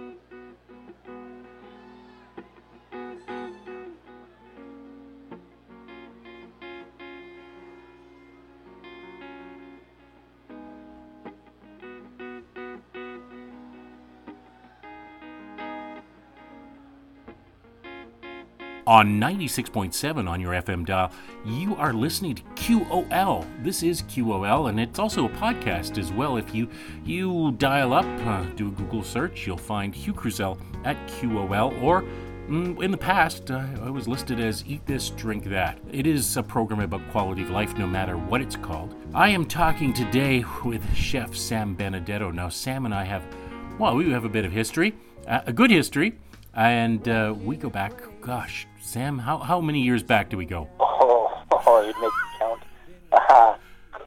Thank you. On 96.7 on your FM dial. You are listening to QOL. This is QOL, and it's also a podcast as well. If you you dial up, uh, do a Google search, you'll find Hugh Cruzel at QOL, or mm, in the past, uh, I was listed as Eat This, Drink That. It is a program about quality of life, no matter what it's called. I am talking today with Chef Sam Benedetto. Now, Sam and I have, well, we have a bit of history, uh, a good history. And uh, we go back, gosh, Sam, how, how many years back do we go? Oh, oh you'd make count. Uh,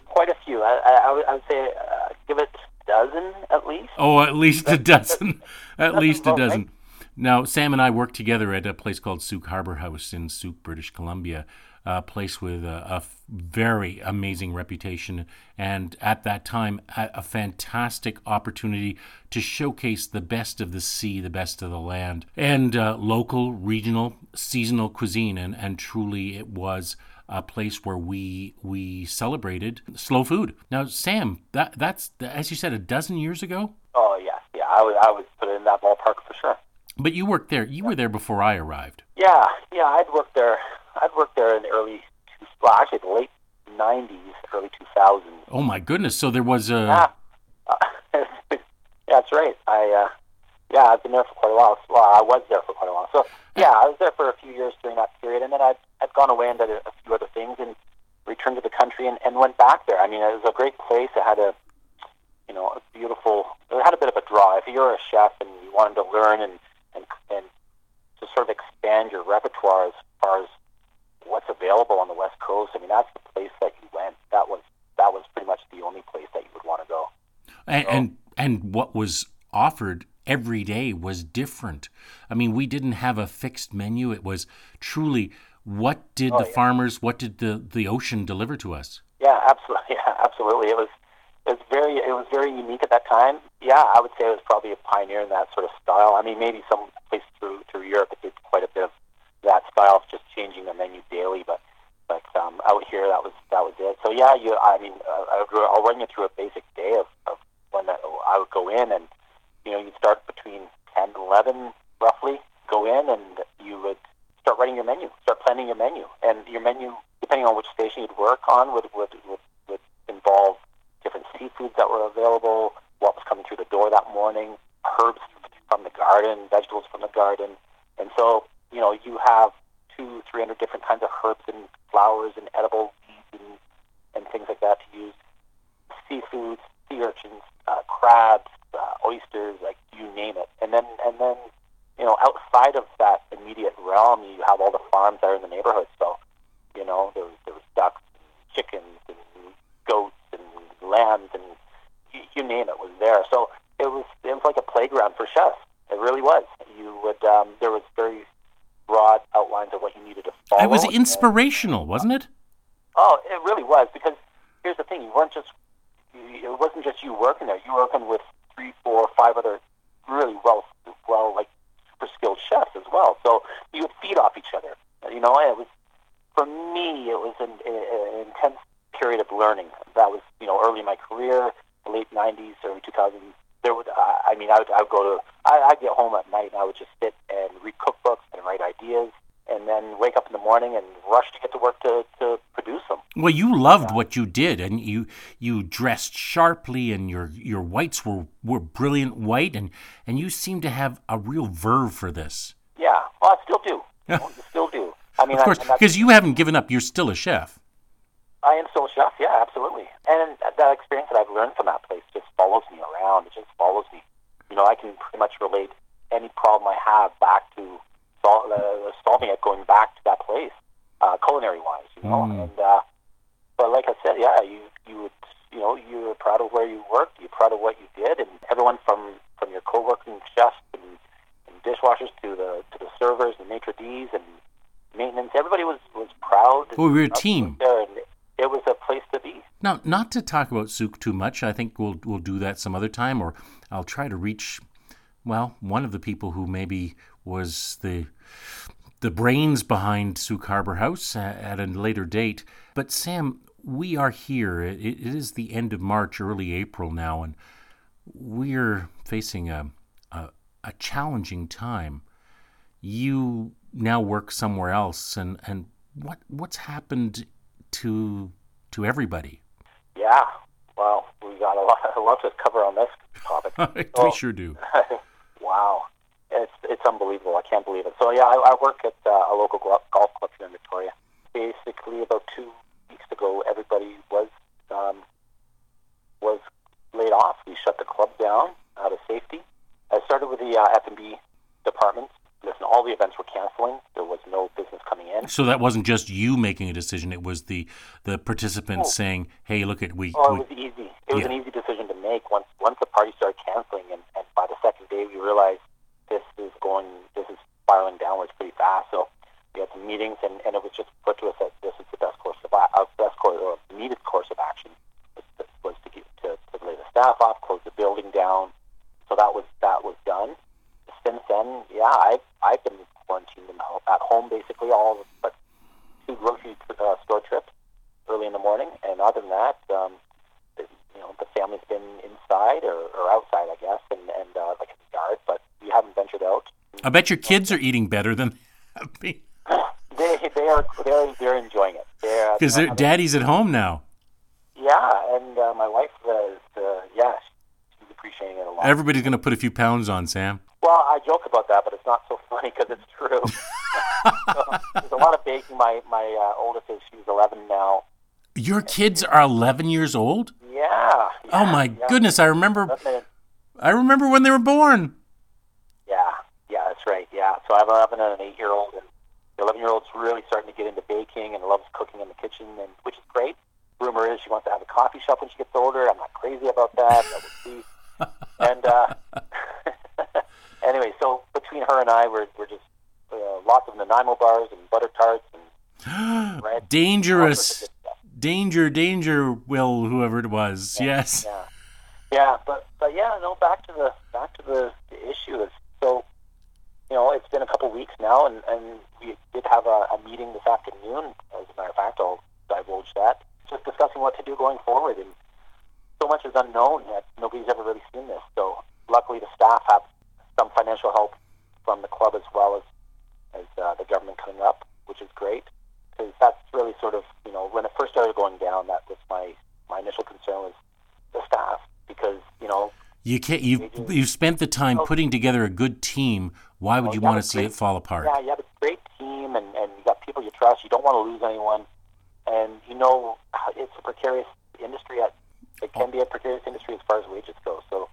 quite a few. I, I, I, would, say uh, give it a dozen at least. Oh, at least a dozen. at least a dozen. Now, Sam and I worked together at a place called Sooke Harbor House in Sooke, British Columbia a place with a, a, very amazing reputation, and at that time, a, a, fantastic opportunity to showcase the best of the sea, the best of the land, and uh, local, regional, seasonal cuisine. And, and truly, it was a place where we we celebrated slow food. Now, Sam, that that's as you said, a dozen years ago. Oh yes, yeah, I would I would put it in that ballpark for sure. But you worked there. You were there before I arrived. Yeah, yeah, I'd worked there I'd worked there in the early, well, actually the late '90s, early 2000s. Oh my goodness! So there was a. Yeah, uh, yeah that's right. I, uh, yeah, I've been there for quite a while. Well, I was there for quite a while. So yeah, I was there for a few years during that period, and then I'd, I'd gone away and did a, a few other things, and returned to the country and, and went back there. I mean, it was a great place. It had a, you know, a beautiful. It had a bit of a draw. If you're a chef and you wanted to learn and and and to sort of expand your repertoire as far as what's available on the West Coast. I mean, that's the place that you went. That was that was pretty much the only place that you would want to go. And, so, and and what was offered every day was different. I mean, we didn't have a fixed menu. It was truly what did oh, the yeah. farmers, what did the the ocean deliver to us? Yeah, absolutely. Yeah, absolutely. It was it was very it was very unique at that time. Yeah, I would say it was probably a pioneer in that sort of style. I mean, maybe some place through through Europe did quite a bit of that style of just changing the menu daily. But but um, out here, that was that was it. So yeah, you. I mean, uh, I'll run you through a basic day of, of when I would go in, and you know, you'd start between ten and eleven, roughly. Go in, and you would start writing your menu, start planning your menu, and your menu, depending on which station you'd work on, would involve different seafoods that were available, what was coming through the door that morning, herbs from the garden, vegetables from the garden, and so you know, you have two, three hundred different kinds of herbs and flowers and edible seeds and, and things like that to use. Seafoods, sea urchins, uh, crabs, uh, oysters, like you name it. And then, and then, you know, outside of that immediate realm, you have all the farms that are in the neighborhood. So, you know, there was, there was ducks, and chickens, and goats, and lambs, and you it was there. So it was, it was like a playground for chefs. It really was. You would, um, there was very broad outlines of what you needed to follow. It was inspirational, wasn't it? Oh, it really was because here's the thing: you weren't just it wasn't just you working there. You were working with three, four, five other really well, well, like super skilled chefs as well. So you would feed off each other. You know, it was for me, it was an, an intense period of learning. That was you know early in my career, late '90s, early 2000s there would, uh, I mean, I would, I would go to, I, I'd get home at night and I would just sit and read cookbooks and write ideas and then wake up in the morning and rush to get to work to, to produce them. Well, you loved yeah. what you did, and you you dressed sharply, and your your whites were, were brilliant white, and, and you seem to have a real verve for this. Yeah, well, I still do. I still do. I mean, of course, because you haven't given up. You're still a chef. I am still a chef. Yeah, absolutely. And that experience that I've learned from that place just follows me around. It just follows me. You know, I can pretty much relate any problem I have back to sol- uh, solving it, going back to that place, uh, culinary wise. You know, mm. and uh, but like I said, yeah, you you would you know you're proud of where you worked, you're proud of what you did, and everyone from from your co-working chefs and, and dishwashers to the to the servers and maitre d's and maintenance, everybody was was proud. Well, we were a team. There it was a place to be. Now, not to talk about Sooke too much. I think we'll we'll do that some other time, or I'll try to reach well, one of the people who maybe was the the brains behind Sooke Harbor House uh, at a later date. But Sam, we are here. It, it is the end of March, early April now, and we're facing a, a, a challenging time. You now work somewhere else, and, and what what's happened to to everybody? Yeah, well, we got a lot, a lot to cover on this topic. we sure do. wow, it's it's unbelievable. I can't believe it. So yeah, I, I work at uh, a local golf club here in Victoria. Basically, about two weeks ago, everybody was um, was laid off. We shut the club down out of safety. I started with the uh, F&B department listen, all the events were canceling. There was no business coming in. So that wasn't just you making a decision; it was the the participants oh. saying, "Hey, look at we." Oh, it was easy. It was an easy decision to make once once the party started canceling, and, and by the second day, we realized this is going, this is spiraling downwards pretty fast. So we had some meetings, and, and it was just put to us that this is the best course of uh, best course or needed course of action was, was to get to, to lay the staff off, close the building down. So that was that was done since then, yeah, I've I've been quarantined at home basically all but two grocery uh, store trips early in the morning, and other than that, um, the, you know, the family's been inside or, or outside, I guess, and and uh, like in the yard, but we haven't ventured out. I bet your kids are eating better than me. they they are they're they're enjoying it because uh, daddy's at home now. Yeah, and uh, my wife is uh, yeah, she's appreciating it a lot. Everybody's going to put a few pounds on, Sam. Well, I joke about that, but it's not so funny because it's true. so, there's a lot of baking. My my uh, oldest is she's 11 now. Your kids are 11 years old. Yeah. yeah oh my yeah. goodness! I remember. I remember when they were born. Yeah, yeah, that's right. Yeah, so I have an 11 and an 8 year old, and the 11 year old's really starting to get into baking and loves cooking in the kitchen, and which is great. Rumor is she wants to have a coffee shop when she gets older. I'm not crazy about that. That would see. and uh, anyway, so between her and I, we're, we're just uh, lots of Nanaimo bars and butter tarts and bread. Dangerous. Danger, danger, Will, whoever it was. Yeah, yes. Yeah. Yeah, but but yeah, no. Back to the back to the, the issue is so. You know, it's been a couple weeks now, and, and we did have a, a meeting this afternoon. As a matter of fact, I'll divulge that. Just discussing what to do going forward, and so much is unknown that nobody's ever really seen this. So luckily, the staff have some financial help from the club as well as as uh, the government coming up, which is great because that's really sort of you know when it first started going down, that was my my initial concern was the staff because you know you can't you you've spent the time oh, putting together a good team. Why would well, you, you want to see great, it fall apart? Yeah, you have a great team and and you got people you trust. You don't want to lose anyone, and you know uh, it's a precarious industry. It can be a precarious industry as far as wages go. So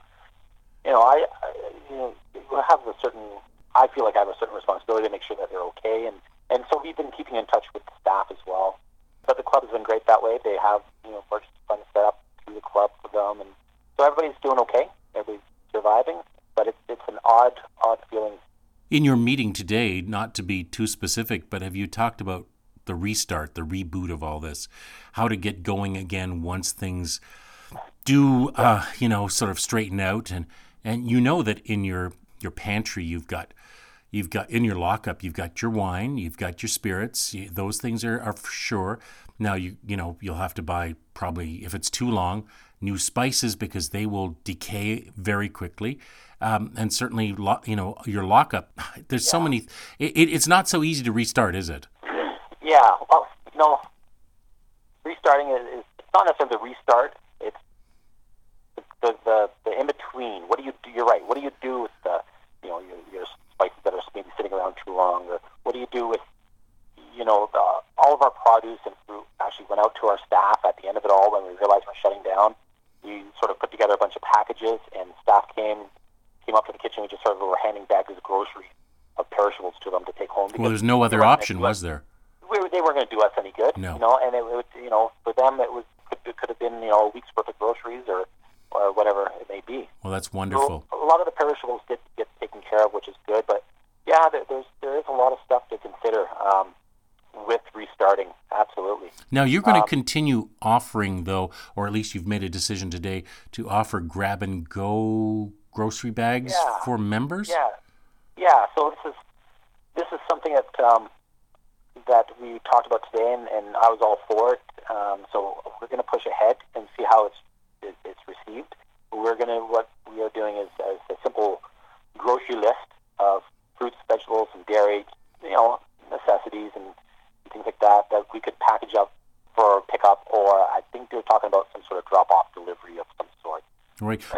you know, I, I you know, have a certain. I feel like I have a certain responsibility to make sure that they're okay, and and so we've been keeping in touch with the staff as well. But the club has been great that way. They have you know emergency funds set up through the club for them, and so everybody's doing okay. Everybody's surviving, but it's it's an odd odd feeling. In your meeting today, not to be too specific, but have you talked about the restart, the reboot of all this, how to get going again once things do, uh, you know, sort of straighten out? And and you know that in your your pantry you've got you've got in your lockup you've got your wine you've got your spirits those things are, are for sure. Now you you know you'll have to buy probably if it's too long new spices because they will decay very quickly um, and certainly lo- you know your lockup there's yeah. so many it, it, it's not so easy to restart is it yeah well know restarting is, is it's not necessarily the restart It's the, the, the in between. What do you do? You're right. What do you do with the you know your, your spices that are maybe sitting around too long? Or what do you do with you know the, all of our produce and fruit actually went out to our staff at the end of it all when we realized we're shutting down. We sort of put together a bunch of packages, and staff came came up to the kitchen. We just sort of were handing bags of groceries of perishables to them to take home. Well, there's no other option, was there? We, they weren't going to do us any good. No. You know, and it, it you know for them it was could, it could have been you know a week's worth of groceries or or whatever it may be. Well, that's wonderful. So a lot of the perishables get get taken care of, which is good. But yeah, there, there's there is a lot of stuff to consider um, with restarting. Absolutely. Now you're going to um, continue offering, though, or at least you've made a decision today to offer grab and go grocery bags Yeah. for members? Yeah, yeah. So this is this is something that um, that we talked about today, and, and I was all for it. Um, so we're going to push ahead and see how it's it, it's received. We're going to what we are doing is, is a simple grocery list of fruits, vegetables, and dairy, you know, necessities and things like that that we could package up for pickup, or I think they're talking about some sort of drop-off delivery of some sort.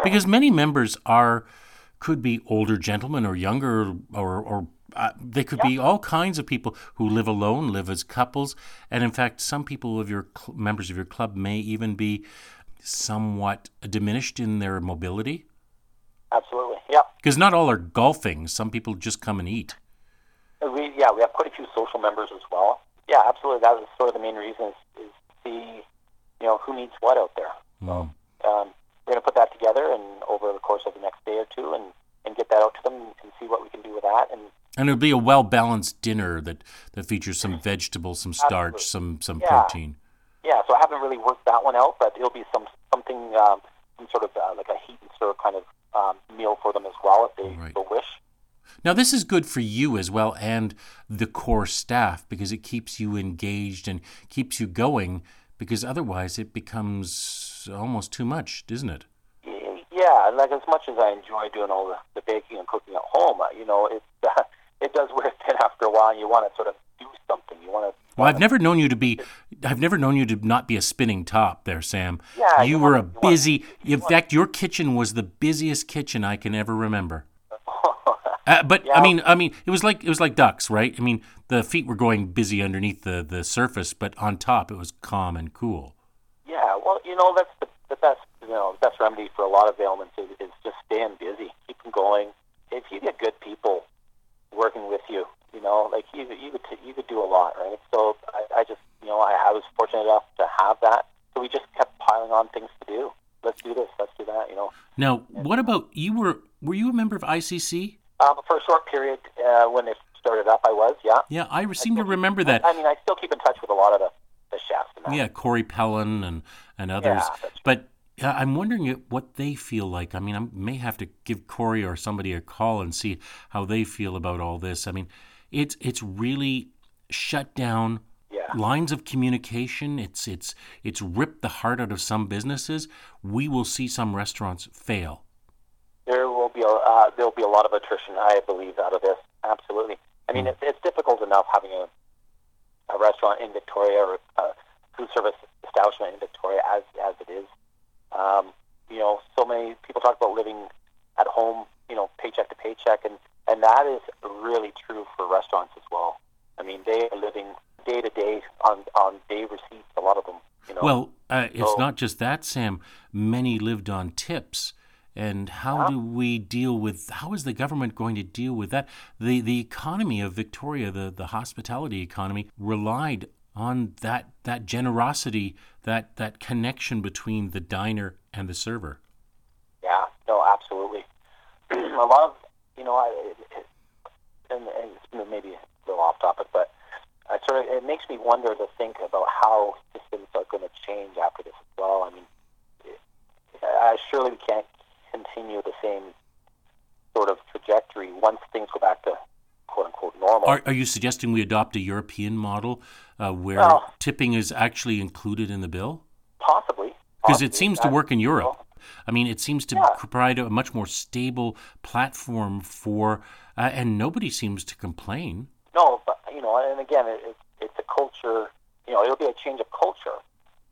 Because many members are could be older gentlemen or younger or or uh, they could be all kinds of people who live alone, live as couples, and in fact, some people of your cl- members of your club may even be somewhat diminished in their mobility. Absolutely, yeah. Because not all are golfing. Some people just come and eat. Uh, We yeah, we have quite a few social members as well. Yeah, absolutely. That was sort of the main reason is, is see, you know, who needs what out there. Mm. Um, we're going to put that together and over the course of the next day or two, and, and get that out to them and see what we can do with that. And And it'll be a well balanced dinner that, that features some vegetables, some starch, Absolutely. some some Yeah. protein. yeah, so I haven't really worked that one out, but it'll be some something um, some sort of uh, like a heat and serve kind of um, meal for them as well if they Right. so wish. Now, this is good for you as well and the core staff because it keeps you engaged and keeps you going because otherwise it becomes almost too much, isn't it? Yeah, like as much as I enjoy doing all the, the baking and cooking at home, uh, you know, it uh, it does wear thin after a while. And you want to sort of do something. You want to. Well, I've never known you to be, I've never known you to not be a spinning top there, Sam. Yeah, you you were wanna- a busy, in fact, your kitchen was the busiest kitchen I can ever remember. Uh, but I mean, I mean, it was like it was like ducks, right? I mean, the feet were going busy underneath the, the surface, but on top it was calm and cool. Yeah, well, you know, that's the, the best, you know, the best remedy for a lot of ailments is, is just staying busy, keep them going. If you get good people working with you, you know, like you, you could, t- you could do a lot, right? So I, I just, you know, I, I was fortunate enough to have that. So we just kept piling on things to do. Let's do this. Let's do that. You know, Now, what about you? Were were you a member of ICC? Short period uh, when it started up, I was, yeah. Yeah, I seem to remember that. I mean, I still keep in touch with a lot of the, the chefs. Yeah, Corey Pellin and and others. Yeah, but uh, I'm wondering what they feel like. I mean, I may have to give Corey or somebody a call and see how they feel about all this. I mean, it's it's really shut down Yeah. lines of communication. It's it's it's ripped the heart out of some businesses. We will see some restaurants fail. Be a uh, there will be a lot of attrition, I believe, out of this. Absolutely. I mean, it's, it's difficult enough having a a restaurant in Victoria or a food service establishment in Victoria as as it is. Um, you know, so many people talk about living at home, you know, paycheck to paycheck, and and that is really true for restaurants as well. I mean, they are living day to day on on day receipts. A lot of them, you know. Well, uh, it's So- not just that, Sam. Many lived on tips. And how do we deal with? How is the government going to deal with that? The the economy of Victoria, the the hospitality economy, relied on that that generosity, that that connection between the diner and the server. Yeah, no, absolutely. a lot of, you know, I, it, it, and, and it's maybe a little off topic, but I sort of it makes me wonder to think about how systems are going to change after this as well. I mean, surely we can't continue the same sort of trajectory once things go back to quote unquote normal. Are, are you suggesting we adopt a European model uh, where Well- tipping is actually included in the bill? possibly, Because it seems to work in Europe. I mean, it seems to Yeah. provide a much more stable platform for, uh, and nobody seems to complain. No, but you know, and again, it, it's it's a culture. You know, it'll be a change of culture,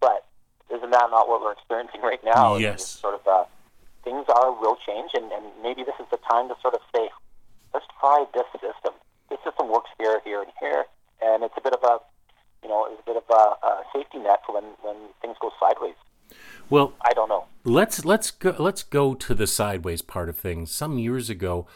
but isn't that not what we're experiencing right now? Yes. it's sort of uh, things are will change, and, and maybe this is the time to sort of say, let's try this system. This system works here, here, and here, and it's a bit of a, you know, it's a bit of a, a safety net when when things go sideways. Well, I don't know. let's let's go let's go to the sideways part of things. Some years ago,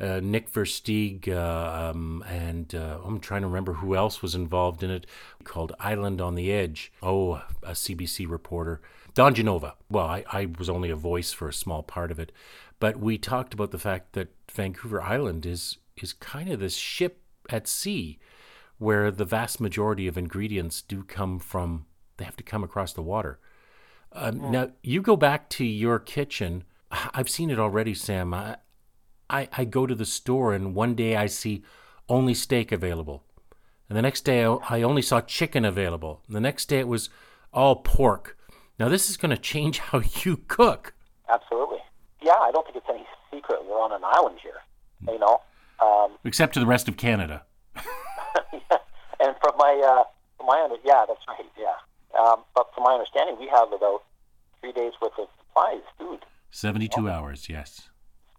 uh, Nick Versteeg uh, um, and uh, I'm trying to remember who else was involved in it. Called Island on the Edge. Oh, a CBC reporter, Don Genova. Well, I, I was only a voice for a small part of it, but we talked about the fact that Vancouver Island is is kind of this ship at sea, where the vast majority of ingredients do come from. They have to come across the water. Um, Now, you go back to your kitchen. I've seen it already, Sam. I, I, I go to the store and one day I see only steak available. And the next day I only saw chicken available. And the next day it was all pork. Now this is going to change how you cook. Absolutely. Yeah, I don't think it's any secret we're on an island here. You know, um, except to the rest of Canada. yeah. and from my uh, from my under, yeah, that's right. Yeah, um, but from my understanding, we have about three days worth of supplies, food. Seventy-two hours. Yes.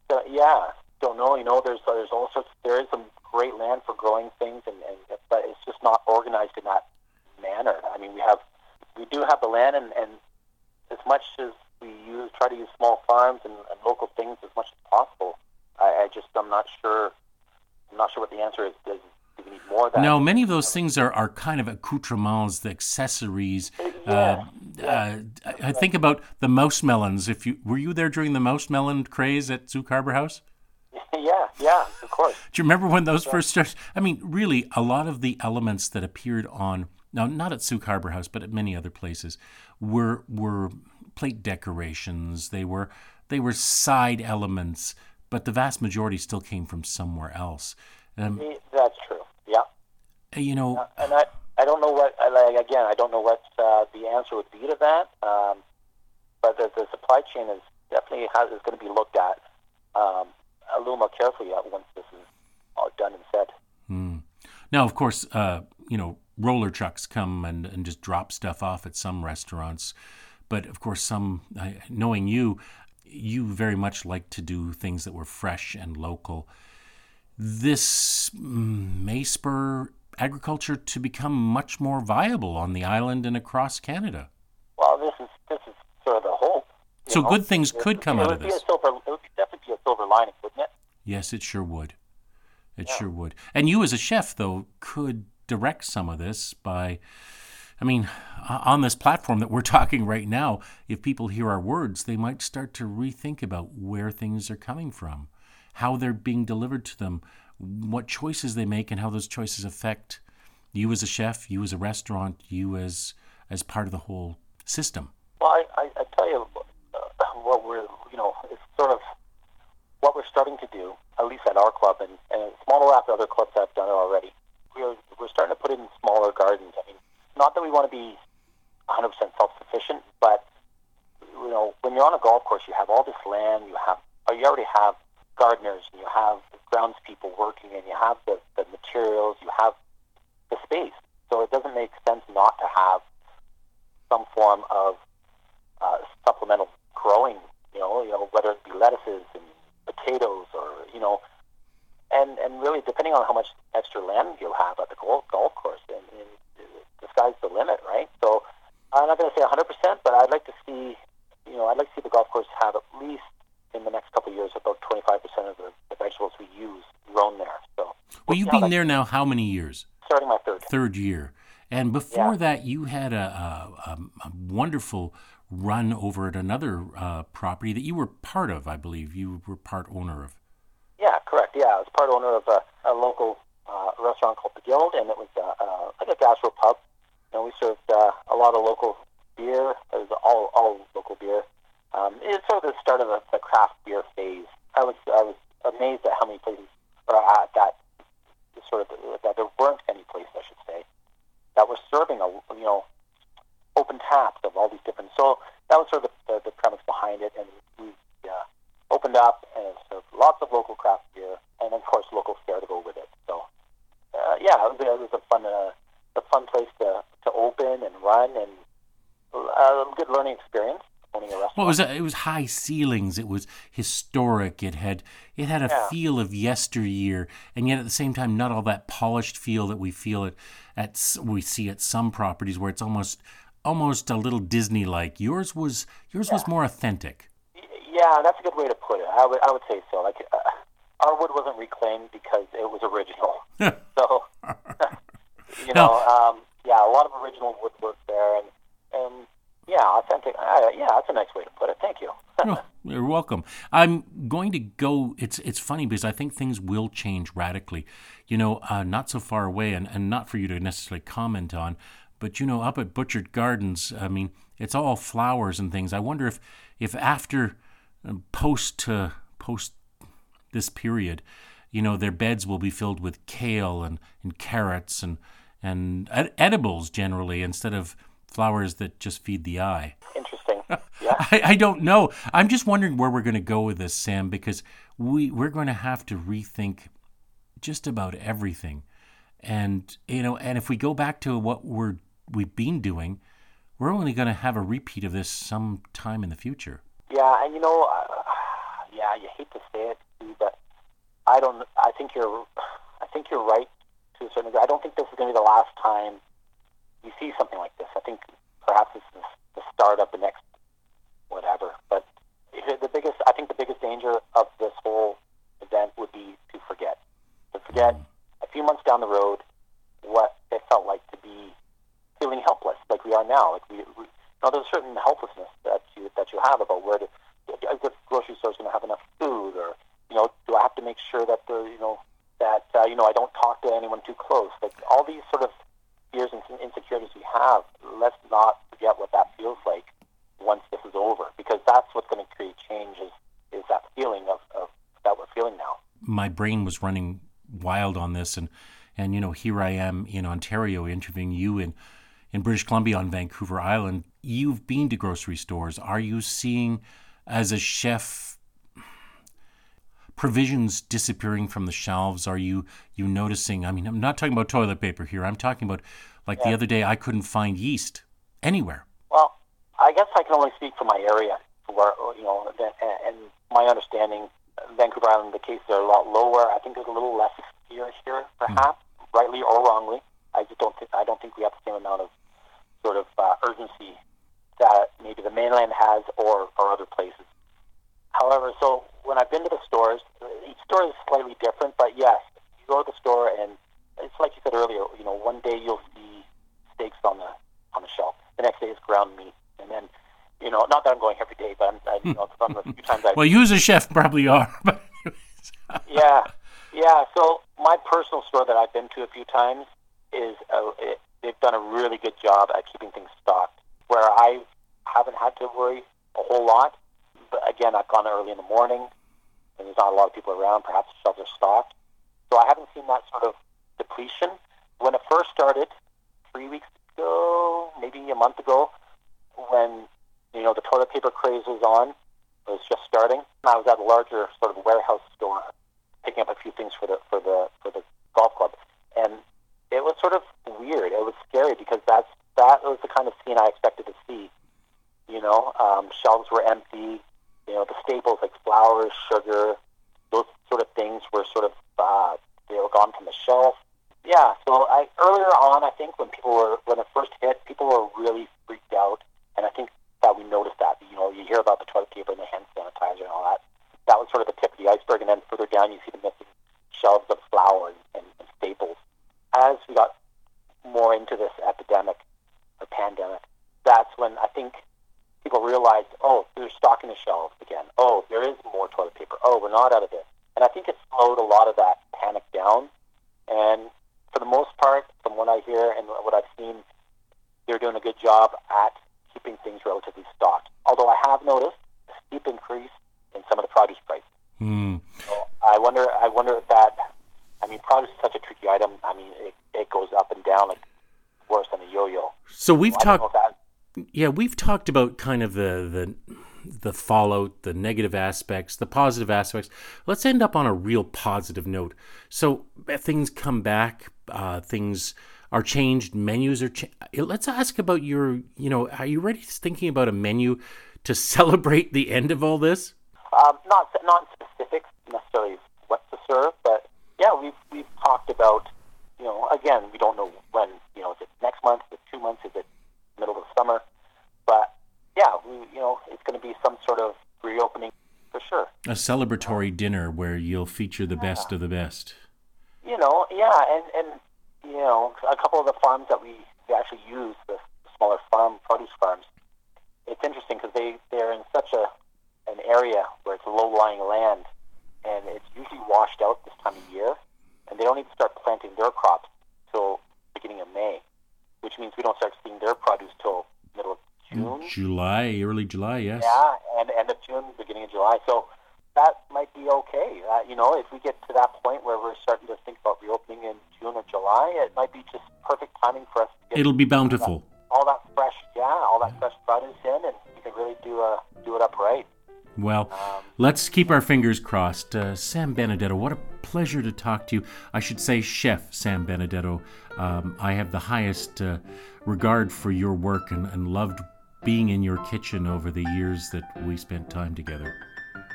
So, yeah, don't know. You know, there's there's all sorts. There is some great land for growing things, and, and but it's just not organized in that manner. I mean, we have we do have the land, and, and as much as we use try to use small farms and, and local things as much as possible, I, I just I'm not sure. I'm not sure what the answer is. Does do we need more of that? No, many of those things are, are kind of accoutrements, the accessories. Yeah. Uh, uh, I think about the mouse melons. If you were you there during the mouse melon craze at Sooke Harbor House? yeah, yeah, of course. Do you remember when those first started? I mean, really, a lot of the elements that appeared on now, not at Sooke Harbor House, but at many other places, were were plate decorations. They were they were side elements, but the vast majority still came from somewhere else. Um, That's true. Yeah, you know, and I I don't know what like again. I don't know what uh, the answer would be to that. Um, but the, the supply chain is definitely has, is going to be looked at um, a little more carefully uh, once this is all done and said. Now, of course, uh, you know, roller trucks come and, and just drop stuff off at some restaurants. But of course, some, I, knowing you, you very much like to do things that were fresh and local. This may spur agriculture to become much more viable on the island and across Canada. Well, this is this is sort of the hope. So know? good things could come out of this. Silver, it would definitely be a silver lining, wouldn't it? Yes, it sure would. It sure would. And you, as a chef, though, could direct some of this by, I mean, on this platform that we're talking right now, if people hear our words, they might start to rethink about where things are coming from, how they're being delivered to them, what choices they make, and how those choices affect you as a chef, you as a restaurant, you as as part of the whole system. Well, I, I, I tell you uh, what we're, you know, it's sort of what we're starting to do, at least at our club, and, and smaller after other clubs have done it already. We're, we're starting to put in smaller gardens. I mean, not that we want to be 100% self-sufficient, but, you know, when you're on a golf course, you have all this land, you have, or you already have gardeners, and you have groundspeople working, and you have the, the materials, you have the space. So it doesn't make sense not to have some form of uh, supplemental growing. You know, you know whether it be lettuces and potatoes, or you know, and and really depending on how much extra land you have at the golf golf course, and, and the sky's the limit, right? So I'm not going to say 100, percent but I'd like to see, you know, I'd like to see the golf course have at least in the next couple of years about 25 percent of the, the vegetables we use grown there. So Well, you've been there now how many years? starting my third. third year. And before Yeah. that, you had a, a, a, a wonderful run over at another uh, property that you were part of, I believe. You were part owner of. Yeah, I was part owner of a, a local uh, restaurant called the Guild, and it was uh, uh, like a gastro pub. And we served uh, a lot of local beer. It was all all local beer. Um, it's sort of the start of the, the craft beer phase. I was I was amazed at how many places, or at that sort of that there weren't any places, I should say, that were serving a you know open taps of all these different. So that was sort of the, the, the premise behind it, and we uh, opened up and served lots of local craft beer, and of course local fare to go with it. So uh, yeah, it was, it was a fun uh, a fun place to, to open and run, and uh, a good learning experience restaurant. Well, it was it was high ceilings. It was historic. It had it had a Yeah. feel of yesteryear, and yet at the same time, not all that polished feel that we feel at at we see at some properties where it's almost almost a little Disney like. Yours was yours was more authentic. Yeah, that's a good way to put it. I would I would say so. Like uh, our wood wasn't reclaimed because it was original. so you know, um, yeah, a lot of original woodwork there, and and yeah, authentic. Uh, yeah, that's a nice way to put it. Thank you. Oh, you're welcome. I'm going to go. It's it's funny because I think things will change radically. You know, uh, not so far away, and, and not for you to necessarily comment on, but you know, up at Butchart Gardens, I mean, it's all flowers and things. I wonder if if after post uh, post this period, you know, their beds will be filled with kale and, and carrots and and ed- edibles generally instead of flowers that just feed the eye. Interesting. Yeah. I, I don't know. I'm just wondering where we're going to go with this, Sam, because we we're going to have to rethink just about everything, and you know, and if we go back to what we're we've been doing, we're only going to have a repeat of this sometime in the future. Yeah, and you know, uh, yeah, you hate to say it, but I don't. I think you're. I think you're right to a certain degree. I don't think this is going to be the last time you see something like this. I think perhaps this is the start of the next whatever. But the biggest, I think, the biggest danger of this whole event would be to forget. To forget a few months down the road what it felt like to be feeling helpless, like we are now. Like we, we know, there's a certain helplessness that you that you have about where to. Is the grocery store is going to have enough food, or you know, do I have to make sure that the you know that uh, you know I don't talk to anyone too close? Like all these sort of fears and insecurities we have. Let's not forget what that feels like once this is over, because that's what's going to create change. Is, is that feeling of, of that we're feeling now? My brain was running wild on this, and and you know here I am in Ontario interviewing you in in British Columbia on Vancouver Island. You've been to grocery stores. Are you seeing as a chef provisions disappearing from the shelves? Are you you noticing? I mean, I'm not talking about toilet paper here. I'm talking about like yeah. the other day I couldn't find yeast anywhere. Well, I guess I can only speak for my area, where you know, and my understanding, Vancouver Island, the cases are a lot lower. I think there's a little less here here, perhaps, mm. rightly or wrongly. I just don't think I don't think we have the same amount of sort of uh, urgency that maybe the mainland has or, or other places. However, so when I've been to the stores, each store is slightly different, but yes, you go to the store and it's like you said earlier. You know, one day you'll see steaks on the on the shelf. The next day is ground meat, and then you know, not that I'm going every day, but I'm, I, you know, from the few times I. well, you as a chef probably are. yeah, yeah. So my personal store that I've been to a few times is uh, it, they've done a really good job at keeping things stocked. Where I haven't had to worry a whole lot but again, I've gone early in the morning, and there's not a lot of people around. Perhaps shelves are stocked, so I haven't seen that sort of depletion. When it first started, three weeks ago, maybe a month ago, when you know the toilet paper craze was on, it was just starting. I was at a larger sort of warehouse store, picking up a few things for the for the for the golf club, and it was sort of weird. It was scary because that's that was the kind of scene I expected to see. You know, um, shelves were empty you know, the staples like flour, sugar, those sort of things were sort of uh, they were gone from the shelf. Yeah, so I earlier on, I think when people were when it first hit, people were really freaked out, and I think that we noticed that. You know, you hear about the toilet paper and the hand sanitizer and all that. That was sort of the tip of the iceberg, and then further down, you see the missing shelves of flour and, and, and staples. As we got more into this epidemic or pandemic, that's when I think people realized, oh, there's stock in the shelves again. Oh, there is more toilet paper. Oh, we're not out of this. And I think it slowed a lot of that panic down. And for the most part, from what I hear and what I've seen, they're doing a good job at keeping things relatively stocked. Although I have noticed a steep increase in some of the produce prices. Mm. So I wonder. I wonder if that. I mean, produce is such a tricky item. I mean, it, it goes up and down like worse than a yo-yo. So we've so talked yeah, we've talked about kind of the the the fallout, the negative aspects, the positive aspects. Let's end up on a real positive note. So uh, things come back, uh, things are changed, menus are changed. Let's ask about your, you know, are you ready to thinking about a menu to celebrate the end of all this? Um, not not specifics necessarily what to serve, but yeah, we've we've talked about, you know, again, we don't know when, you know, is it next month, is it two months, is it middle of summer. But yeah, we, you know, it's going to be some sort of reopening for sure. A celebratory dinner where you'll feature the yeah. best of the best. You know, yeah, and and you know, a couple of the farms that we, we actually use, the smaller farm produce farms. It's interesting because they they're in such a an area where it's low lying land, and it's usually washed out this time of year, and they don't even start planting their crops till beginning of May which means we don't start seeing their produce till middle of June. July, early July, yes. Yeah, and end of June, beginning of July. So that might be okay. Uh, you know, if we get to that point where we're starting to think about reopening in June or July, it might be just perfect timing for us to get It'll be bountiful. all that fresh, yeah, all that fresh produce in, and we can really do uh, do it up right. Well, let's keep our fingers crossed. Uh, Sam Benedetto, what a pleasure to talk to you. I should say, Chef Sam Benedetto. Um, I have the highest uh, regard for your work and, and loved being in your kitchen over the years that we spent time together.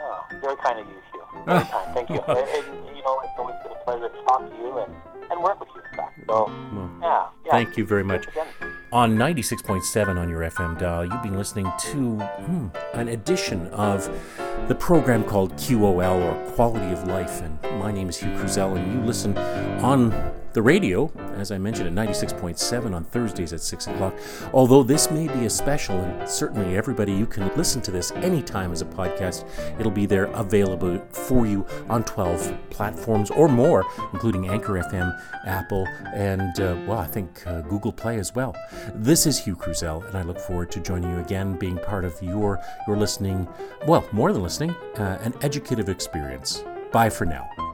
Oh, very kind of you, Hugh. Very kind. Thank you. And, you know, it's always been a pleasure to talk to you and, and work with you. So, Well, yeah, yeah. Thank you very much. On 96.7 on your FM dial, you've been listening to hmm, an edition of the program called QOL or Quality of Life. And my name is Hugh Cruzel, and you listen on the radio, as I mentioned, at 96.7 on Thursdays at 6 o'clock. Although this may be a special, and certainly everybody, you can listen to this anytime as a podcast. It'll be there available for you on 12 platforms or more, including Anchor FM, Apple, and, uh, well, I think uh, Google Play as well. This is Hugh Cruzel, and I look forward to joining you again, being part of your, your listening, well, more than listening, uh, an educative experience. Bye for now.